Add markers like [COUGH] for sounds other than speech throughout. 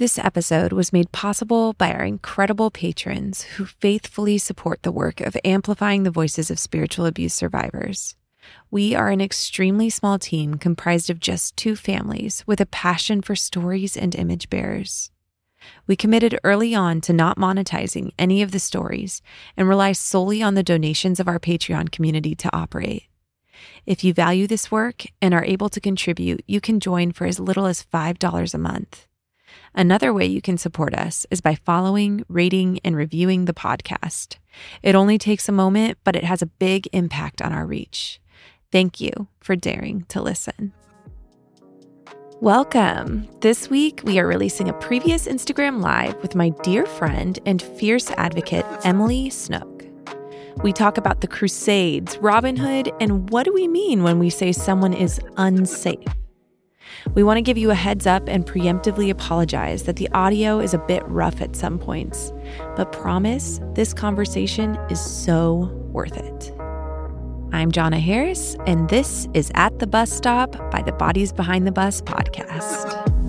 This episode was made possible by our incredible patrons who faithfully support the work of amplifying the voices of spiritual abuse survivors. We are an extremely small team comprised of just two families with a passion for stories and image bearers. We committed early on to not monetizing any of the stories and rely solely on the donations of our Patreon community to operate. If you value this work and are able to contribute, you can join for as little as $5 a month. Another way you can support us is by following, rating, and reviewing the podcast. It only takes a moment, but it has a big impact on our reach. Thank you for daring to listen. Welcome. This week, we are releasing a previous Instagram Live with my dear friend and fierce advocate, Emily Snook. We talk about the Crusades, Robin Hood, and what do we mean when we say someone is unsafe? We want to give you a heads up and preemptively apologize that the audio is a bit rough at some points, but promise this conversation is so worth it. I'm Jonna Harris, and this is At the Bus Stop by the Bodies Behind the Bus podcast.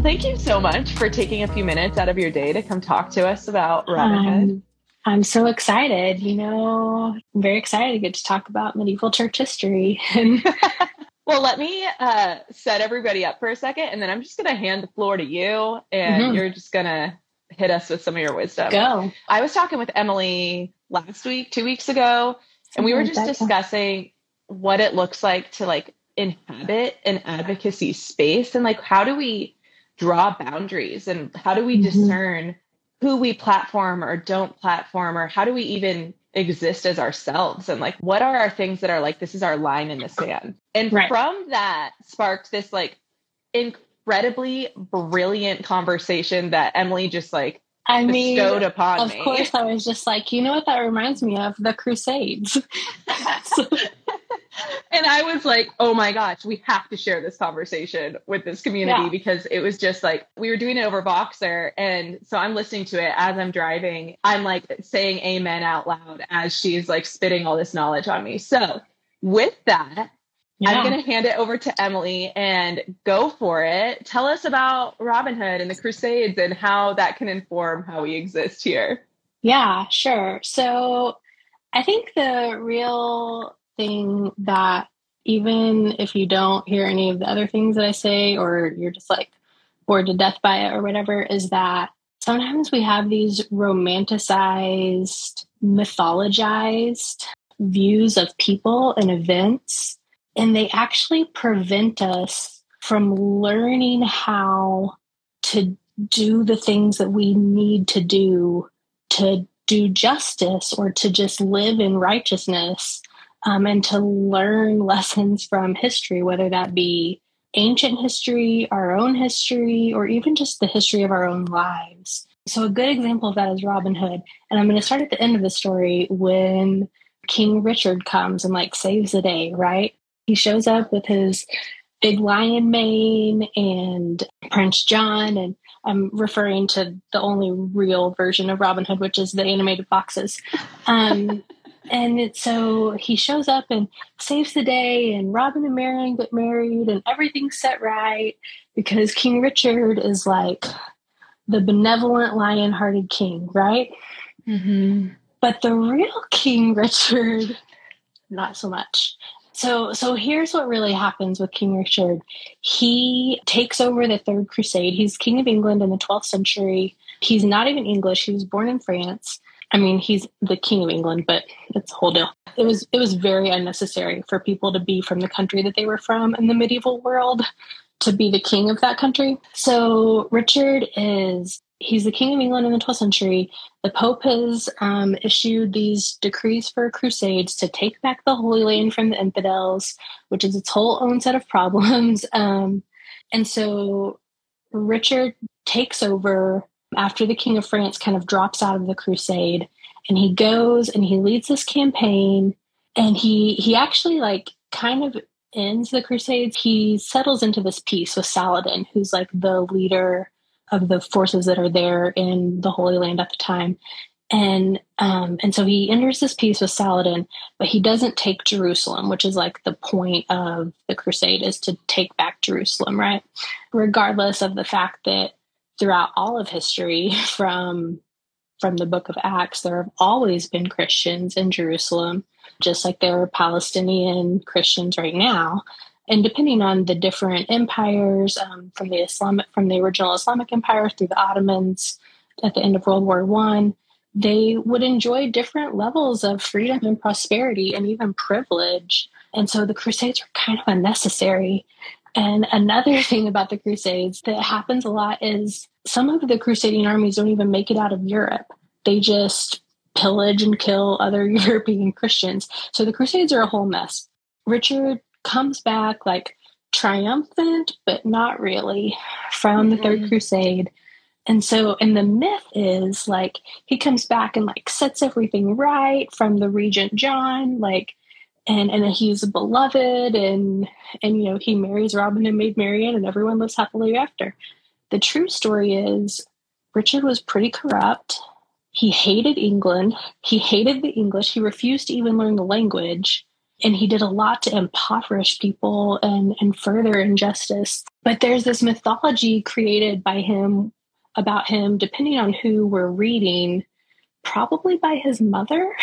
Well, thank you so much for taking a few minutes out of your day to come talk to us about Robin Hood. Um, I'm so excited. You know, I'm very excited to get to talk about medieval church history. [LAUGHS] [LAUGHS] well, let me uh, set everybody up for a second, and then I'm just going to hand the floor to you, and mm-hmm. you're just going to hit us with some of your wisdom. Go. I was talking with Emily last week, two weeks ago, and we were just discussing what it looks like to like inhabit an advocacy space and like how do we draw boundaries and how do we mm-hmm. discern who we platform or don't platform or how do we even exist as ourselves and like what are our things that are like this is our line in the sand and right. from that sparked this like incredibly brilliant conversation that emily just like I mean, upon of me. course, I was just like, you know what that reminds me of? The Crusades. [LAUGHS] [LAUGHS] so, [LAUGHS] and I was like, oh my gosh, we have to share this conversation with this community yeah. because it was just like we were doing it over Voxer. And so I'm listening to it as I'm driving. I'm like saying amen out loud as she's like spitting all this knowledge on me. So with that, yeah. I'm going to hand it over to Emily and go for it. Tell us about Robin Hood and the Crusades and how that can inform how we exist here. Yeah, sure. So I think the real that even if you don't hear any of the other things that I say, or you're just like bored to death by it or whatever, is that sometimes we have these romanticized, mythologized views of people and events, and they actually prevent us from learning how to do the things that we need to do to do justice or to just live in righteousness um, and to learn lessons from history, whether that be ancient history, our own history, or even just the history of our own lives. So, a good example of that is Robin Hood. And I'm going to start at the end of the story when King Richard comes and like saves the day, right? He shows up with his big lion mane and Prince John. And I'm referring to the only real version of Robin Hood, which is the animated foxes. Um, and so he shows up and saves the day, and Robin and Marian get married, and everything's set right because King Richard is like the benevolent, lion hearted king, right? Mm-hmm. But the real King [LAUGHS] Richard, not so much. So, so here's what really happens with King Richard. He takes over the Third Crusade. He's King of England in the 12th century. He's not even English. He was born in France. I mean, he's the king of England, but it's a whole deal. It was it was very unnecessary for people to be from the country that they were from in the medieval world to be the king of that country. So Richard is he's the king of England in the 12th century. The Pope has um, issued these decrees for crusades to take back the Holy Land from the infidels, which is its whole own set of problems. [LAUGHS] Um, and so Richard takes over after the King of France kind of drops out of the crusade and he goes and he leads this campaign and he he actually like kind of ends the crusades he settles into this peace with saladin who's like the leader of the forces that are there in the holy land at the time and um, and so he enters this peace with Saladin, but he doesn't take Jerusalem, which is like the point of the crusade is to take back Jerusalem, right? Regardless of the fact that throughout all of history, [LAUGHS] from from the book of Acts, there have always been Christians in Jerusalem, just like there are Palestinian Christians right now. And depending on the different empires, um, from the Islamic, from the original Islamic Empire through the Ottomans at the end of World War One, they would enjoy different levels of freedom and prosperity and even privilege. And so the Crusades were kind of unnecessary. And another [LAUGHS] thing about the Crusades that happens a lot is some of the crusading armies don't even make it out of Europe. They just pillage and kill [LAUGHS] other European Christians. So the Crusades are a whole mess. Richard comes back like triumphant, but not really, from the mm-hmm. Third Crusade. And so, and the myth is like he comes back and like sets everything right from the regent John, like, and and he's beloved, and and you know he marries Robin and Maid Marian, and everyone lives happily after. The true story is Richard was pretty corrupt. He hated England. He hated the English. He refused to even learn the language. And he did a lot to impoverish people and, and further injustice. But there's this mythology created by him about him, depending on who we're reading, probably by his mother,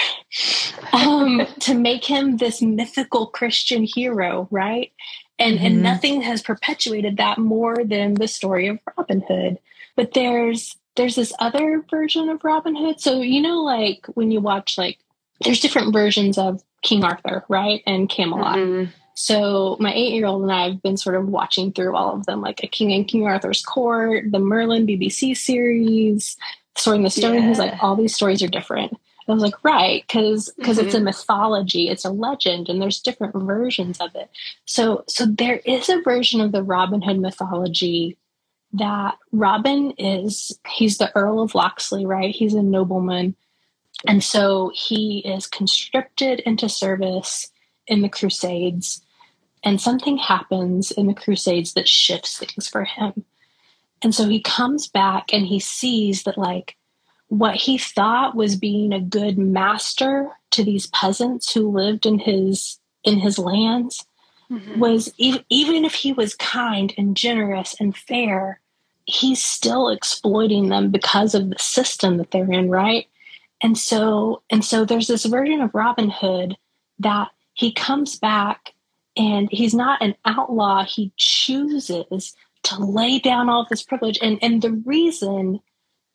um, [LAUGHS] to make him this mythical Christian hero, right? And, mm-hmm. and nothing has perpetuated that more than the story of Robin Hood. But there's there's this other version of Robin Hood. So you know, like when you watch like there's different versions of King Arthur, right? And Camelot. Mm-hmm. So my eight year old and I have been sort of watching through all of them, like a King and King Arthur's Court, the Merlin BBC series, Sword in the Stone. Yeah. He's like, all these stories are different. I was like, right, because because mm-hmm. it's a mm-hmm. mythology, it's a legend, and there's different versions of it. So so there is a version of the Robin Hood mythology that Robin is he's the Earl of Locksley, right? He's a nobleman. And so he is conscripted into service in the Crusades, and something happens in the Crusades that shifts things for him. And so he comes back and he sees that, like, what he thought was being a good master to these peasants who lived in his in his lands mm-hmm. was even, even if he was kind and generous and fair he's still exploiting them because of the system that they're in right and so and so there's this version of robin hood that he comes back and he's not an outlaw he chooses to lay down all this privilege. And and the reason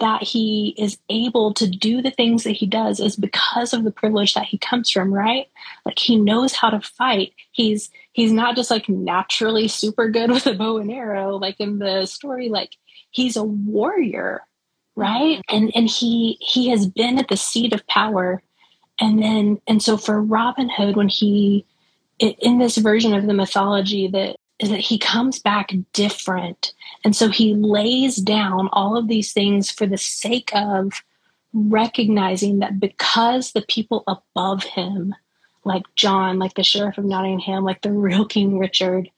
that he is able to do the things that he does is because of the privilege that he comes from right? Like he knows how to fight. He's he's not just like naturally super good with a bow and arrow like in the story. Like he's a warrior right? Mm-hmm. and and he he has been at the seat of power. And then and so for robin hood when he in this version of the mythology that is that he comes back different. And so he lays down all of these things for the sake of recognizing that because the people above him, like John, like the Sheriff of Nottingham, like the real King Richard,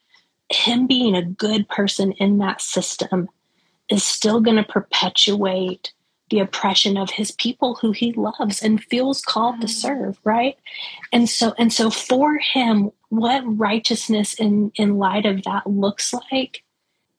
him being a good person in that system is still going to perpetuate the oppression of his people who he loves and feels called to mm. serve right and so and so for him what righteousness in in light of that looks like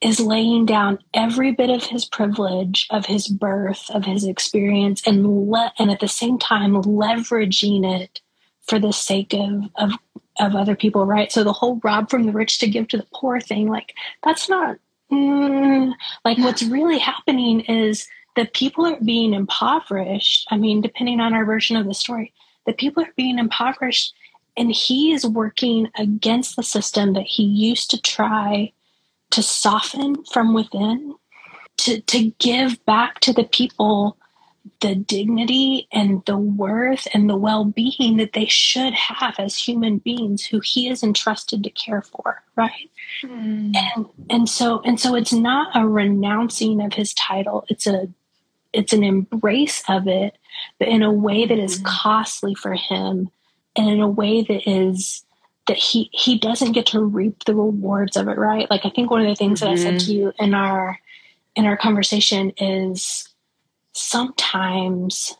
is laying down every bit of his privilege of his birth of his experience and let and at the same time leveraging it for the sake of of of other people right? So the whole rob from the rich to give to the poor thing like that's not mm, like what's really happening is the people are being impoverished. I mean, depending on our version of the story, the people are being impoverished, and he is working against the system that he used to try to soften from within, to, to give back to the people the dignity and the worth and the well-being that they should have as human beings who he is entrusted to care for right mm. and and so and so it's not a renouncing of his title it's a it's an embrace of it, but in a way that is mm-hmm. costly for him and in a way that is that he he doesn't get to reap the rewards of it, right? Like I think one of the things mm-hmm. that I said to mm-hmm. you in our in our conversation is sometimes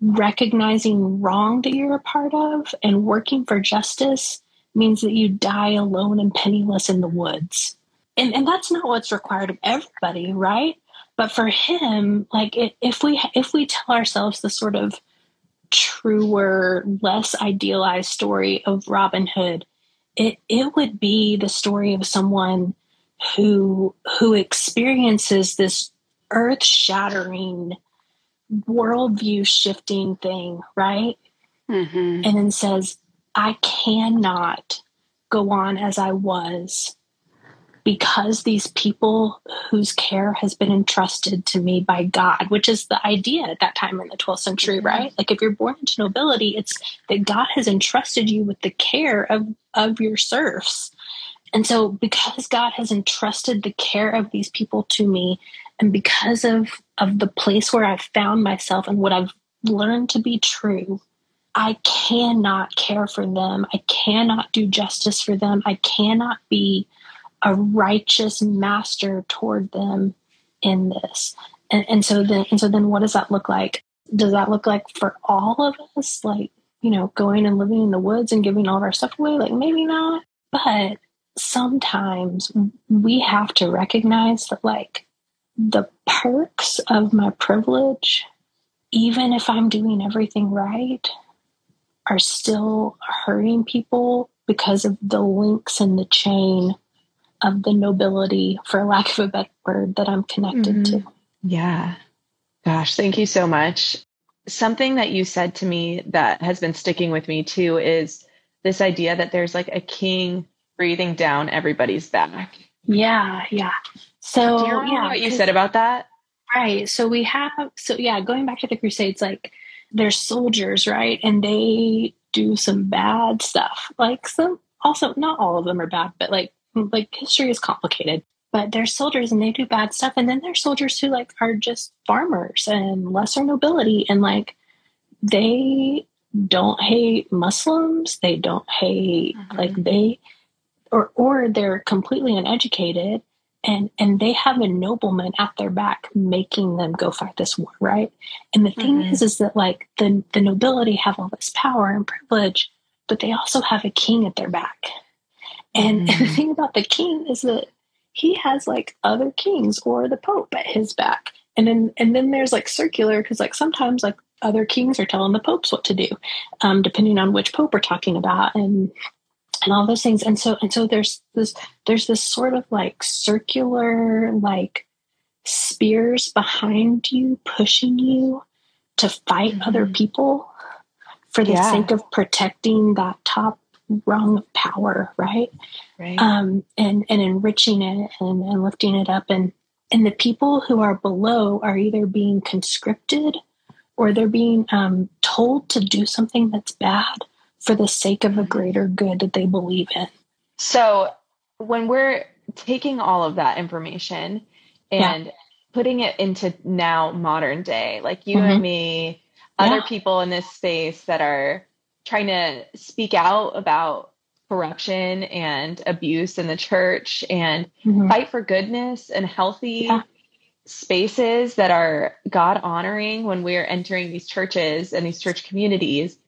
recognizing wrong that you're a part of and working for justice means that you die alone and penniless in the woods. And, and that's not what's required of everybody, right? But for him, like it, if we if we tell ourselves the sort of truer, less idealized story of Robin Hood, it it would be the story of someone who who experiences this earth shattering worldview shifting thing, right? Mm-hmm. And then says, I cannot go on as I was because these people whose care has been entrusted to me by God, which is the idea at that time in the 12th century, mm-hmm. right? Like if you're born into nobility, it's that God has entrusted you with the care of, of your serfs. And so, because God has entrusted the care of these people to me, and because of, of the place where I've found myself and what I've learned to be true, I cannot care for them. I cannot do justice for them. I cannot be a righteous master toward them in this. And, and so then and so then what does that look like? Does that look like for all of us? Like, you know, going and living in the woods and giving all of our stuff away? Like maybe not. But sometimes we have to recognize that like the perks of my privilege, even if I'm doing everything right, are still hurting people because of the links in the chain of the nobility, for lack of a better word, that I'm connected mm-hmm. to. Yeah. Gosh, thank you so much. Something that you said to me that has been sticking with me too is this idea that there's like a king breathing down everybody's back. Yeah, yeah. So, Do you remember yeah, what you said about that? Right. So we have so yeah, going back to the crusades like there's soldiers, right? And they do some bad stuff. Like some also not all of them are bad, but like like history is complicated. But they're soldiers and they do bad stuff. And then there's soldiers who like are just farmers and lesser nobility and like they don't hate Muslims. They don't hate mm-hmm. like they or or they're completely uneducated and and they have a nobleman at their back making them go fight this war right and the thing mm-hmm. is is that like the the nobility have all this power and privilege but they also have a king at their back and, mm-hmm. and the mm-hmm. thing about the king is that he has like other kings or the pope at his back and then and then there's like circular because like sometimes like other kings are telling the popes what to do um, depending on which pope we're talking about and and all those things and so and so there's this there's this sort of like circular like spears behind you pushing you to fight mm-hmm. other people for the yeah. sake of protecting that top of power right, right. Um, and and enriching it and, and lifting it up and and the people who are below are either being conscripted or they're being um, told to do something that's bad for the sake of a greater good that they believe in. So when we're taking all of that information and yeah. putting it into now modern day, like you mm-hmm. and me, other yeah. people in this space that are trying to speak out about corruption and abuse in the church and mm-hmm. fight for goodness and healthy yeah. spaces that are God honoring when we're entering these churches and these church communities.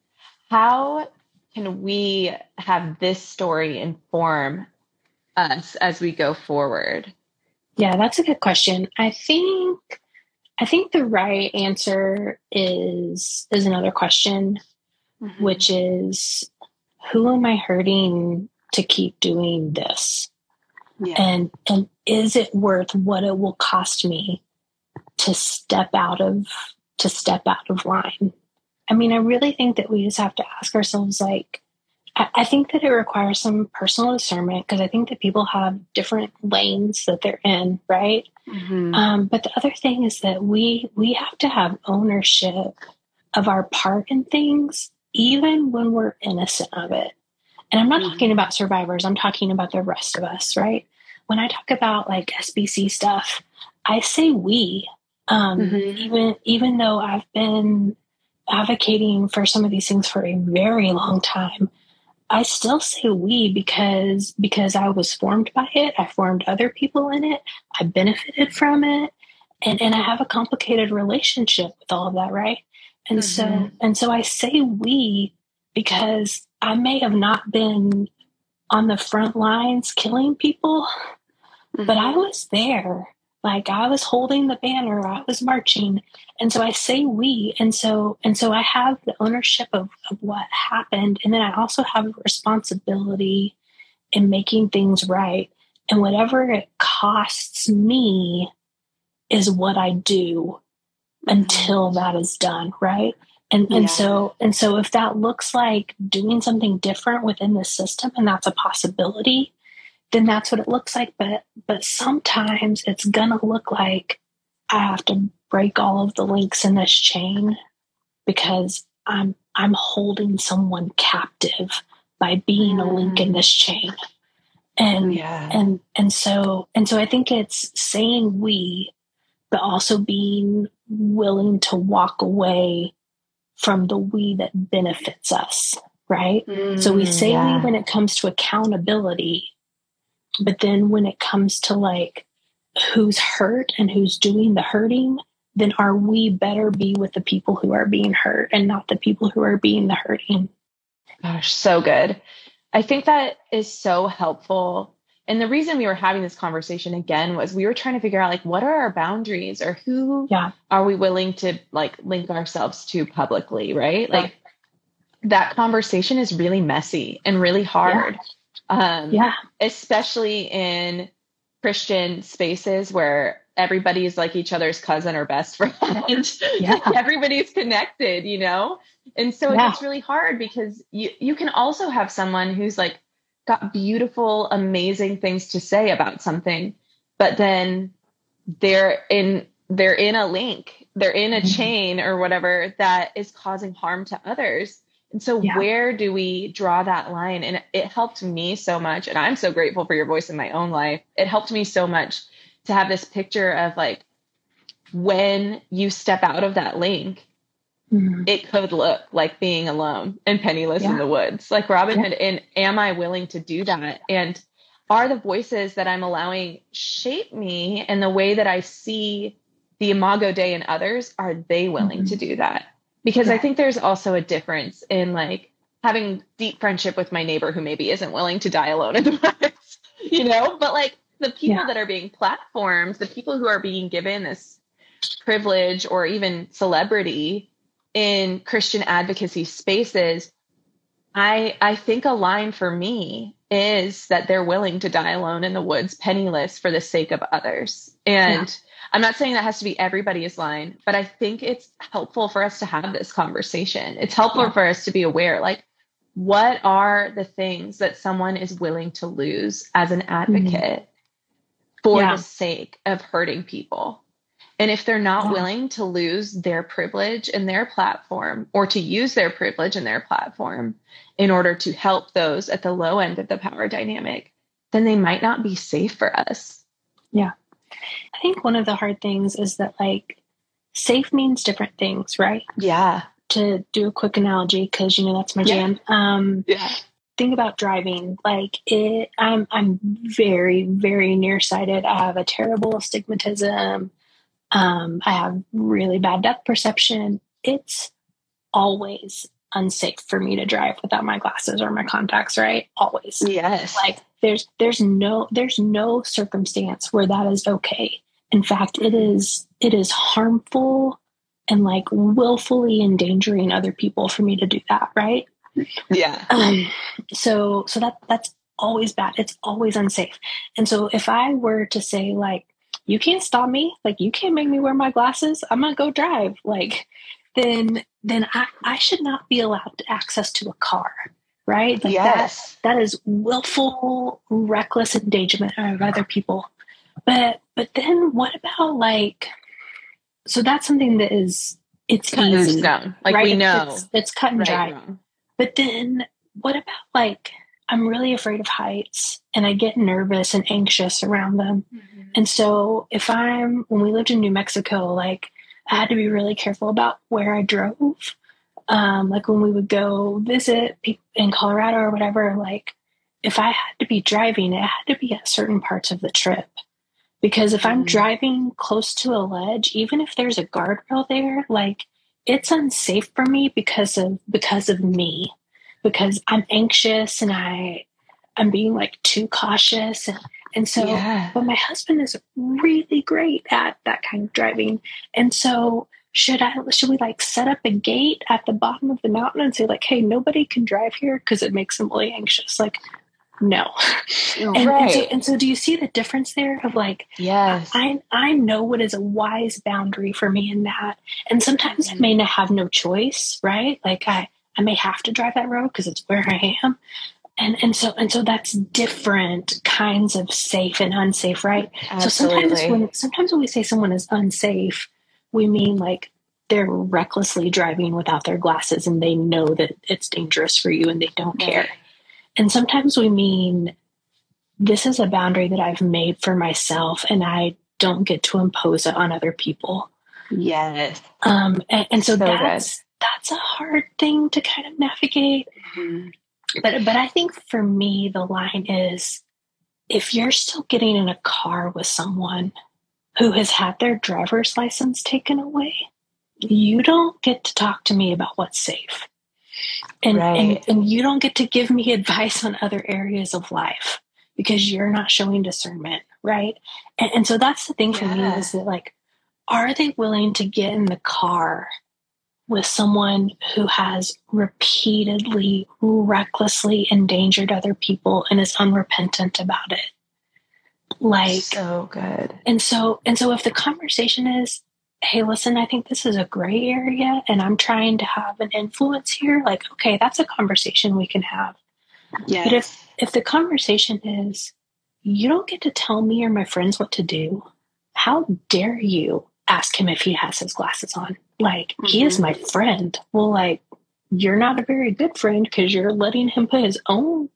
How can we have this story inform us as we go forward? Yeah, that's a good question. I think I think the right answer is is another question, mm-hmm. which is who am I hurting to keep doing this? Yeah. And and is it worth what it will cost me to step out of to step out of line? I mean, I really think that we just have to ask ourselves like, I, I think that it requires some personal discernment because I think that people have different lanes that they're in, right? Mm-hmm. Um, but the other thing is that we we have to have ownership of our part in things, even when we're innocent of it. And I'm not mm-hmm. talking about survivors, I'm talking about the rest of us, right? When I talk about like SBC stuff, I say we. Um, mm-hmm. even even though I've been advocating for some of these things for a very long time. I still say we because because I was formed by it. I formed other people in it. I benefited from it. And and I have a complicated relationship with all of that, right? And mm-hmm. so, and so I say we because I may have not been on the front lines killing people, mm-hmm. but I mm-hmm. was there. Like I was holding the banner, I was marching. And so I say we. And so, and so I have the ownership of, of what happened. And then I also have a responsibility in making things right. And whatever it costs me is what I do until that is done. Right. And and so and so if that looks like doing something different within the system and that's a possibility, then that's what it looks like. But but sometimes it's gonna look like I have to break all of the links in this chain because I'm I'm holding someone captive by being a link in mm. this chain. And yeah. and and so and so I think it's saying we, but also being willing to walk away from the we that benefits us, right? Mm, so we mm, say yeah. we when it comes to accountability, but then when it comes to like who's hurt and who's doing the hurting, then are we better be with the people who are being hurt and not the people who are being the hurting? Gosh, so good. I think that is so helpful and the reason we were having this conversation again was we were trying to figure out like what are our boundaries or who yeah. are we willing to like link ourselves to publicly right like that conversation is really messy and really hard yeah. um yeah especially in christian spaces where everybody's like each other's cousin or best friend [LAUGHS] yeah. [LAUGHS] everybody's connected you know and so yeah. it's really hard because you you can also have someone who's like got beautiful, amazing things to say about something, but then they're in they're in a link, they're in a mm-hmm. chain or whatever that is causing harm to others. And so yeah. where do we draw that line? And it helped me so much. And I'm so grateful for your voice in my own life. It helped me so much to have this picture of like when you step out of that link Mm-hmm. It could look like being alone and penniless yeah. in the woods, like Robin Hood. Yeah. And am I willing to do that? And are the voices that I'm allowing shape me and the way that I see the Imago Dei and others? Are they willing mm-hmm. to do that? Because yeah. I think there's also a difference in like having deep friendship with my neighbor who maybe isn't willing to die alone in the [LAUGHS] woods, you know, but like the people that are being platformed, the people who are being given this privilege or even celebrity in Christian advocacy spaces, I I think a line for me is that they're willing to die alone in the woods, penniless for the sake of others. And yeah. I'm not saying that has to be everybody's line, but I think it's helpful for us to have this conversation. It's helpful yeah. for us to be aware, like, what are the things that someone is willing to lose as an advocate mm-hmm. for yeah. the sake of hurting people? And if they're not willing to lose their privilege and their platform or to use their privilege and their platform in order to help those at the low end of the power dynamic, then they might not be safe for us. Yeah. I think one of the hard things is that like safe means different things, right? Yeah. To do a quick analogy, because you know that's my jam. Yeah. Um yeah. Think about driving. Like it I'm I'm very, very nearsighted. I have a terrible astigmatism. Um, I have really bad depth perception. It's always unsafe for me to drive without my glasses or my contacts, right? Always. Yes. Like there's there's no there's no circumstance where that is okay. In fact, it is it is harmful and like willfully endangering other people for me to do that, right? Yeah. Um, so so that that's always bad. It's always unsafe. And so if I were to say like you can't stop me. Like you can't make me wear my glasses. I'm gonna go drive. Like then then I, I should not be allowed access to a car. Right? Like yes. that that is willful, reckless endangerment of other people. But but then what about like so that's something that is it's cut easy, down. Like right? we know. It's, it's cut and right, dry. Wrong. But then what about like I'm really afraid of heights and I get nervous and anxious around them. Mm-hmm. And so if I'm, when we lived in New Mexico, like I had to be really careful about where I drove. Um, like when we would go visit in Colorado or whatever, like if I had to be driving, it had to be at certain parts of the trip. Because if I'm mm-hmm. driving close to a ledge, even if there's a guardrail there, like it's unsafe for me because of because of me because i'm anxious and i i'm being like too cautious and and so yeah. but my husband is really great at that kind of driving. And so should i should we like set up a gate at the bottom of the mountain and say like hey nobody can drive here because it makes them really anxious. Like no. And, right. and, so, and so do you see the difference there of like yes. I i know what is a wise boundary for me in that. And sometimes mm-hmm. i may not have no choice right? Like i i may have to drive that road because it's where i am and and so and so that's different kinds of safe and unsafe right Absolutely. so sometimes when sometimes when we say someone is unsafe we mean like they're recklessly driving without their glasses and they know that it's dangerous for you and they don't care and sometimes we mean this is a boundary that I've made for myself and I don't get to impose it on other people. Yes. Um, and, and so, so, that's good. that's a hard thing to kind of navigate. Mm-hmm. But but I think for me the line is if you're still getting in a car with someone who has had their driver's license taken away, you don't get to talk to me about what's safe. And, right. and, and you don't get to give me [LAUGHS] advice on other areas of life because you're not showing discernment, right? And, and so that's the thing for yeah. me is that like, are they willing to get in the car with someone who has repeatedly, recklessly endangered other people and is unrepentant about it? Like so good. And so and so if the conversation is hey, listen, I think this is a gray area and I'm trying to have an influence here, like, okay, that's a conversation we can have. Yes. But if, if the conversation is, you don't get to tell me or my friends what to do, how dare you ask him if he has his glasses on? Like, mm-hmm. he is mm-hmm. my friend. Well, like, you're not a very good friend because you're letting him put his own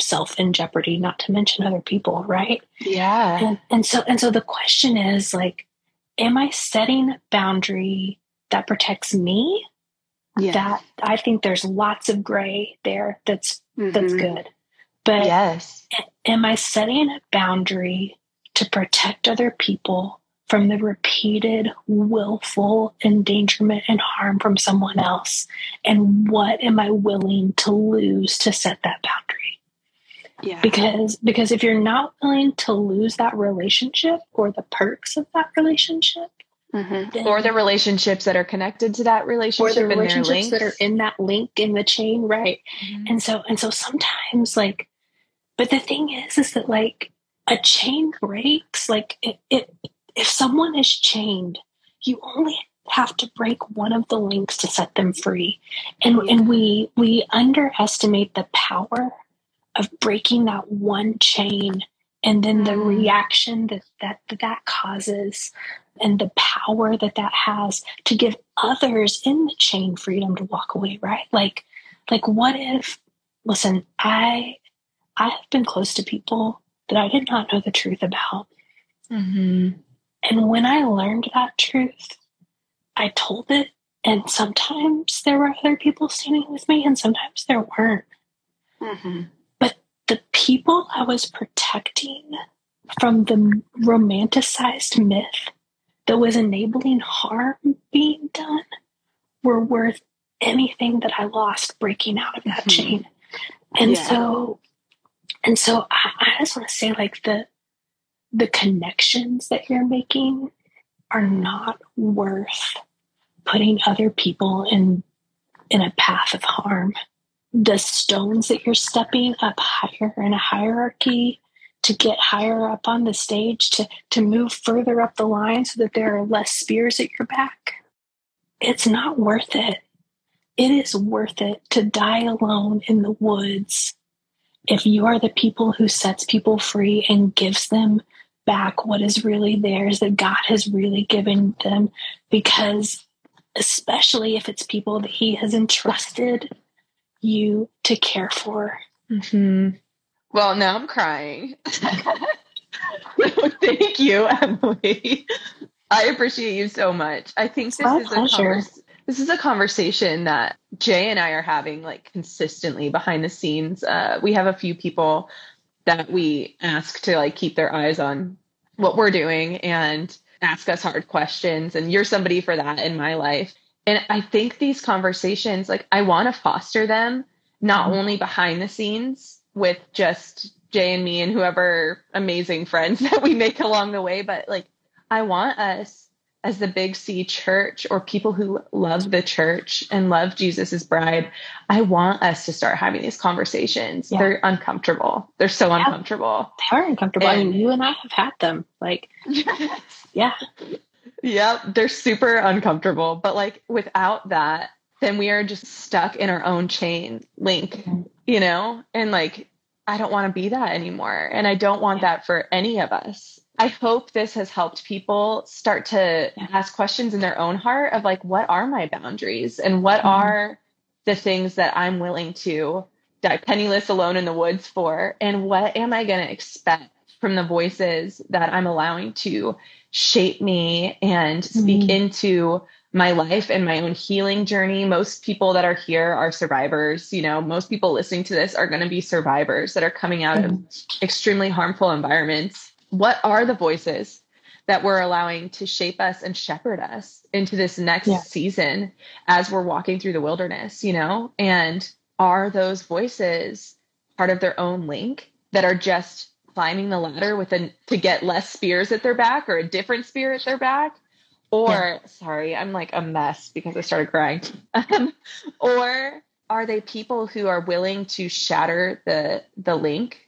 self in jeopardy, not to mention other people, right? Yeah. And, and so, and so the question is like, am I setting a boundary that protects me? Yes. That I think there's lots of gray there that's mm-hmm. that's good. But yes. am I setting a boundary to protect other people from the repeated willful endangerment and harm from someone else? And what am I willing to lose to set that boundary? Yeah. Because because if you're not willing to lose that relationship or the perks of that relationship, mm-hmm. or the relationships that are connected to that relationship, or the relationships that are in that link in the chain, right? Mm-hmm. And so and so sometimes like, but the thing is, is that like a chain breaks. Like it, it if someone is chained, you only have to break one of the links to set them free and yeah. and we we underestimate the power of breaking that one chain and then the mm. reaction that, that that that causes and the power that that has to give others in the chain freedom to walk away right like like what if listen i i have been close to people that i did not know the truth about mm-hmm. And when i learned that truth i told it and sometimes there were other people standing with me and sometimes there weren't mm-hmm the people I was protecting from the romanticized myth that was enabling harm being done were worth anything that I lost breaking out of that mm-hmm. chain. And yeah. so, and so I, I just want to say like the, the connections that you're making are not worth putting other people in, in a path of harm. The stones that you're stepping up higher in a hierarchy to get higher up on the stage to to move further up the line so that there are less spears at your back it's not worth it. It is worth it to die alone in the woods if you are the people who sets people free and gives them back what is really theirs that God has really given them because especially if it's people that he has entrusted you to care for. Mm-hmm. Well, now I'm crying. [LAUGHS] Thank you, Emily. I appreciate you so much. I think this is a convers- this is a conversation that Jay and I are having like consistently behind the scenes. Uh, we have a few people that we ask to like keep their eyes on what we're doing and ask us hard questions. And you're somebody for that in my life. And I think these conversations, like, I want to foster them not mm-hmm. only behind the scenes with just Jay and me and whoever amazing friends [LAUGHS] that we make along the way, but like, I want us as the Big C church or people who love the church and love Jesus's bride, I want us to start having these conversations. Yeah. They're uncomfortable. They're so yeah. uncomfortable. They are uncomfortable. And, I mean, you and I have had them. Like, [LAUGHS] yeah. Yeah, they're super uncomfortable. But like without that, then we are just stuck in our own chain link, mm-hmm. you know? And like, I don't want to be that anymore. And I don't want yeah. that for any of us. I hope this has helped people start to ask questions in their own heart of like, what are my boundaries and what mm-hmm. are the things that I'm willing to die penniless alone in the woods for? And what am I going to expect from the voices that I'm allowing to shape me and speak mm-hmm. into my life and my own healing journey. Most people that are here are survivors. You know, most people listening to this are going to be survivors that are coming out mm-hmm. of extremely harmful environments what are the voices that we're allowing to shape us and shepherd us into this next yeah. season as we're walking through the wilderness, you know? And are those voices part of their own link that are just climbing the ladder with a to get less spears at their back or a different spear at their back? Or yeah. sorry, I'm like a mess because I started crying. [LAUGHS] Um, or are they people who are willing to shatter the the link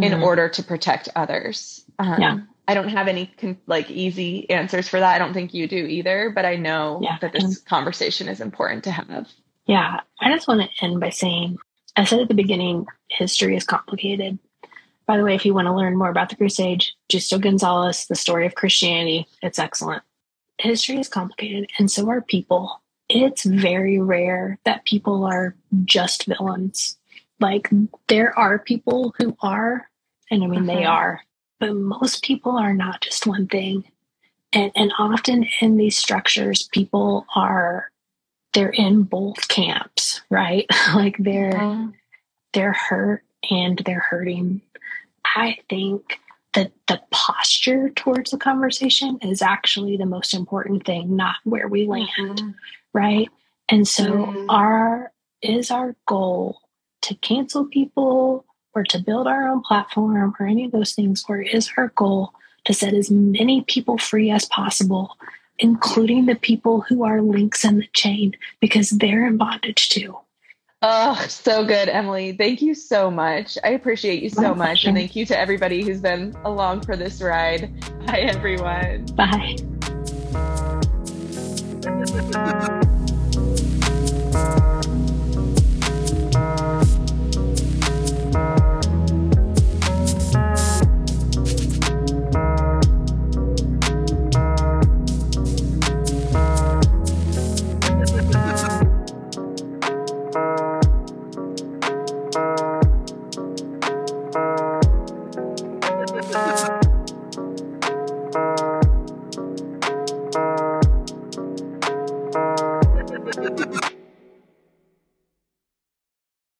mm-hmm. in order to protect others. Um, yeah. I don't have any con- like easy answers for that. I don't think you do either, but I know yeah. that this conversation is important to have. Yeah. I just want to end by saying I said at the beginning, history is complicated. By the way, if you want to learn more about the Crusade, Justo Gonzalez, The Story of Christianity, it's excellent. History is complicated, and so are people. It's very rare that people are just villains. Like, there are people who are and I mean, uh-huh. they are, but most people are not just one thing. And, and often in these structures, people are, they're in both camps, right? [LAUGHS] like they're, uh-huh. they're hurt and they're hurting. I think that the posture towards the conversation is actually the most important thing, not where we land, uh-huh. right? And so mm. our, is our goal to cancel people or to build our own platform or any of those things, or is our goal to set as many people free as possible, including the people who are links in the chain because they're in bondage too? Oh, so good, Emily. Thank you so much. I appreciate you so much. And thank you to everybody who's been along for this ride. Bye, everyone. Bye.